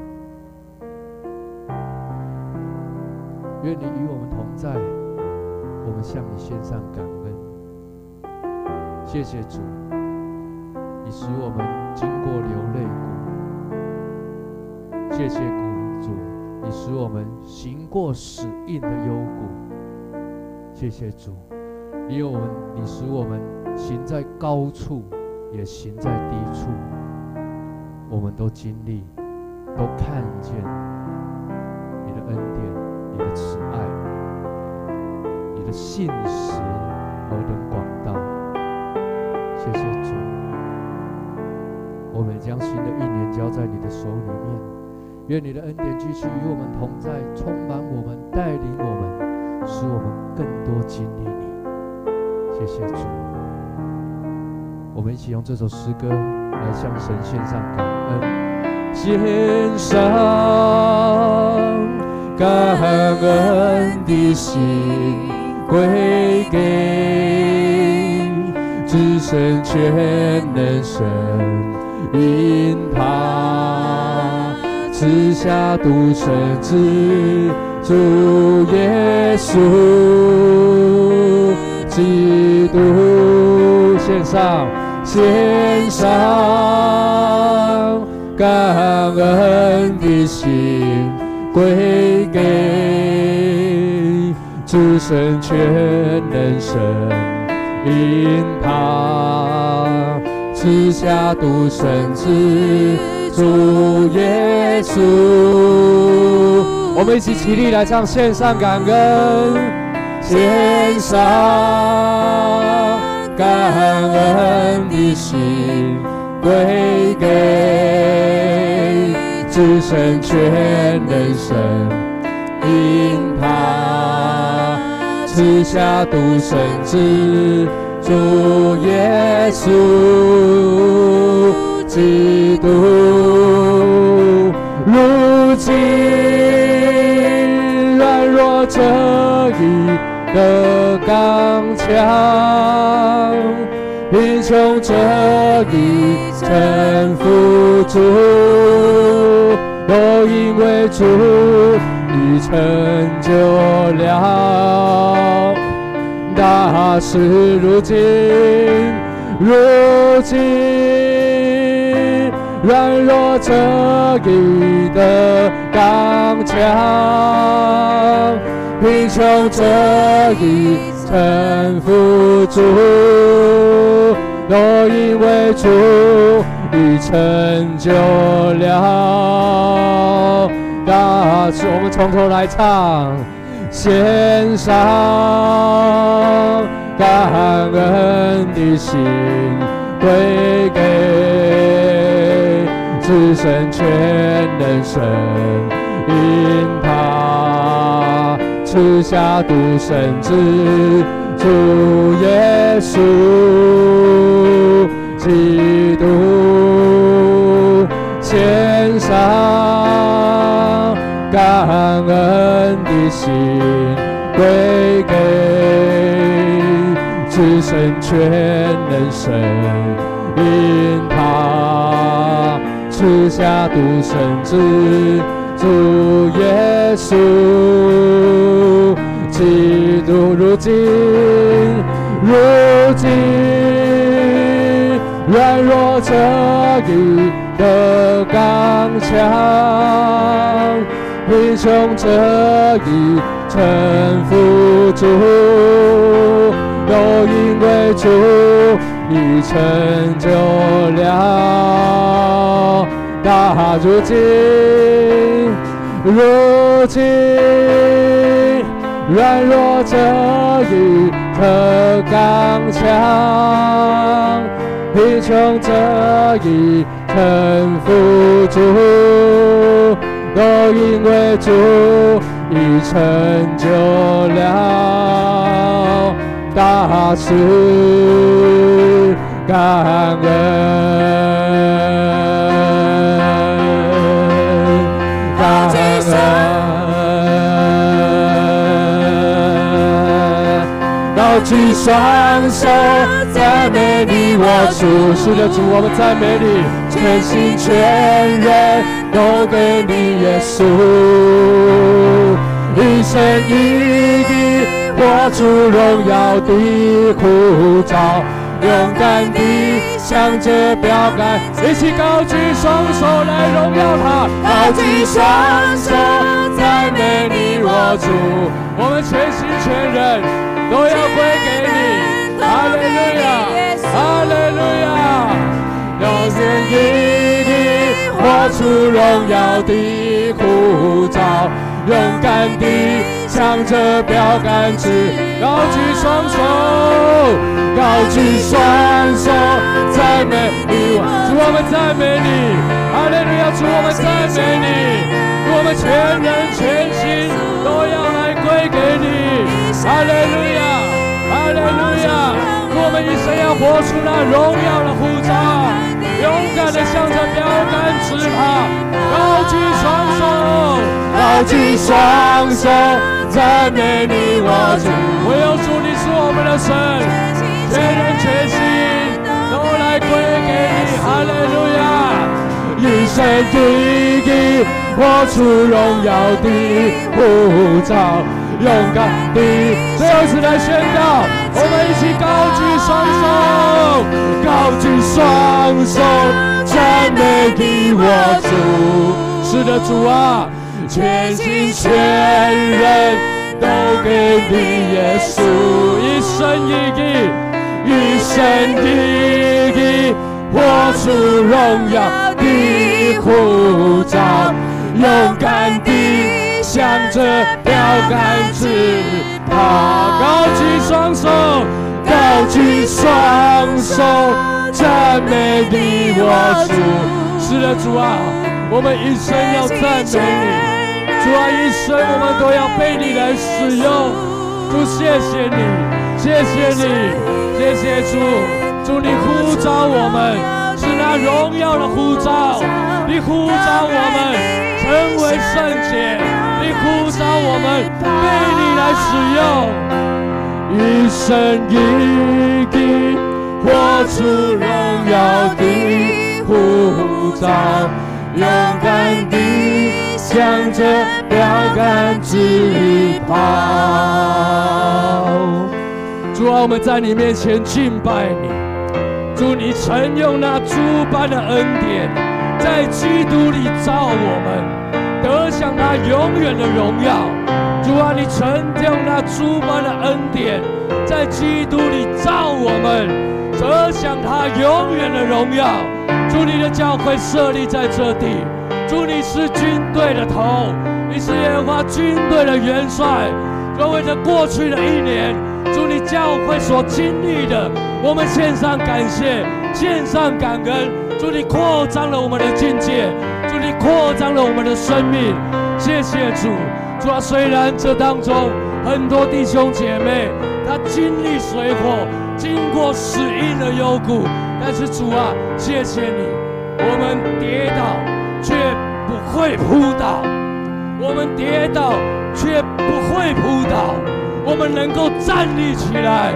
愿你与我们同在，我们向你献上感恩。谢谢主，你使我们经过流泪谷；谢谢主，你使我们行过死荫的幽谷；谢谢主，你有我们，你使我们行在高处，也行在低处。我们都经历，都看见你的恩典。你的慈爱，你的信实何等广大！谢谢主，我们将新的一年交在你的手里面，愿你的恩典继续与我们同在，充满我们，带领我们，使我们更多经历你。谢谢主，我们一起用这首诗歌来向神献上感恩，献上。感恩的心归给至圣全能神，因他赐下独生子主耶稣基督，献上献上感恩的心。归给至圣全能神，因他赐下独生子主耶稣。我们一起起立来唱，献上感恩，献上感恩的心归给。至圣全能神，因他赐下独生子主耶稣基督，如今软弱者已得刚强，贫穷者已臣服主。都因为主已成就了大事，如今如今软弱者已得刚强，贫穷者已臣服主，都因为主。已成就了大事，我们从头来唱，献上感恩的心归给至圣全能神，因他赐下独生子主耶稣。基督献上感恩的心，归给至圣全能神，因他赐下独生子主耶稣，基督如今如今。软弱者已得刚强，贫穷者已臣服主，都因为主已成就了大如今，如今软弱者已成刚强。贫穷者已臣服主，都因为主已成就了大事，感恩。高举双手赞美你，我主是的主，我们赞美你，全心全人都给你，耶稣，一生一地活出荣耀的护照。勇敢地向着标杆，一起高举双手来荣耀他，高举双手赞美你我主，我们全心全人。都要归给你，哈利路亚，哈利路亚，要愿意的活出荣耀的护照，勇敢地向着标杆直，高举双手，高举双手，赞美你，主我们赞美你，阿利路亚，主我们赞美你，我们全人全心都要来归给你。阿利路亚，阿利路亚！我们一生要活出那荣耀的呼召，勇敢的向着标杆直跑，高举双手，高举双手，赞美你我主，唯有主你是我们的神，全人全心都来归给你。哈利路亚，一生一地活出荣耀的护照。勇敢的，最后一次来宣告，我们一起高举双手，高举双手，赞美你我主，是的主啊，全心全人都给你耶稣，一生一意，一生一地，活出荣耀的呼召，勇敢的。向着标杆直跑，高举双手，高举双手，赞美你我主。是的，主啊，我们一生要赞美你。主啊，一生我们都要被你来使用。主，谢谢你，谢谢你，谢谢主。主，你呼召我们，是那荣耀的呼召。你呼召我们成为圣洁。你呼召我们被你来使用，一生一地活出荣耀的呼召，勇敢地向着标杆直跑。主啊，我们在你面前敬拜你，祝你曾用。那诸般的恩典，在基督里造我们。得享他永远的荣耀，主啊，你曾用那诸般的恩典，在基督里造我们，得享他永远的荣耀。祝你的教会设立在这地，祝你是军队的头，你是耶和华军队的元帅。就为着过去的一年，祝你教会所经历的，我们献上感谢，献上感恩。祝你扩张了我们的境界。你扩张了我们的生命，谢谢主。主啊，虽然这当中很多弟兄姐妹他经历水火，经过死荫的幽谷，但是主啊，谢谢你，我们跌倒却不会扑倒，我们跌倒却不会扑倒，我们能够站立起来，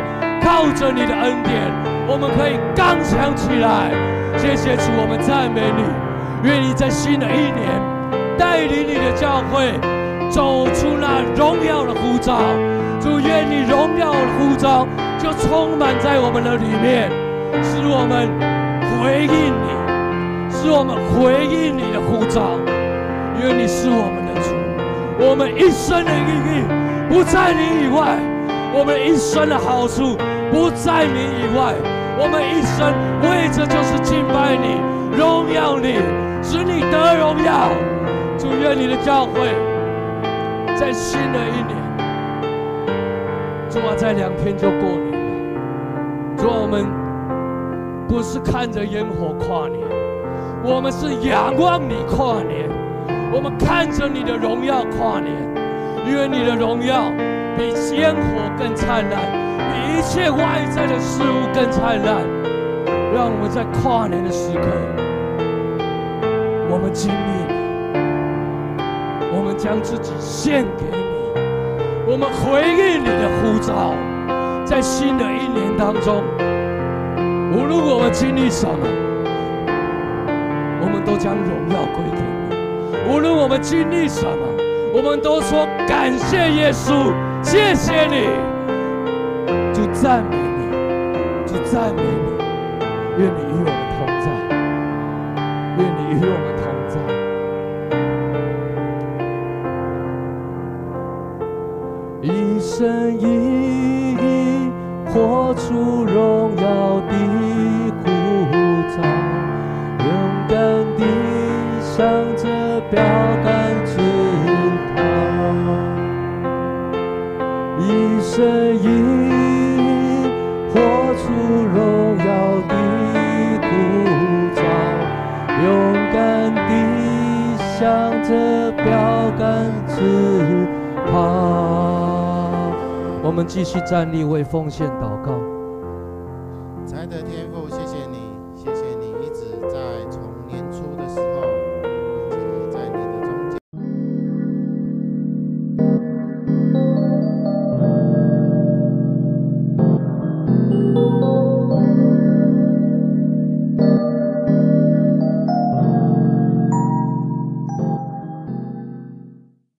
靠着你的恩典，我们可以刚强起来。谢谢主，我们赞美你。愿你在新的一年带领你的教会走出那荣耀的呼召，祝愿你荣耀的呼召就充满在我们的里面，使我们回应你，使我们回应你的呼召。因为你是我们的主，我们一生的意义不在你以外，我们一生的好处不在你以外，我们一生为着就是敬拜你，荣耀你。使你得荣耀，祝愿你的教会在新的一年，主啊，在两天就过年了。主啊，我们不是看着烟火跨年，我们是仰望你跨年，我们看着你的荣耀跨年，因为你的荣耀比烟火更灿烂，一切外在的事物更灿烂，让我们在跨年的时刻，我们经历，我们将自己献给你，我们回忆你的呼召，在新的一年当中，无论我们经历什么，我们都将荣耀归给你，无论我们经历什么，我们都说感谢耶稣，谢谢你。赞美你就赞美你愿你与我们同在愿你与我们同在。一生一意活出我们继续站立为奉献祷告。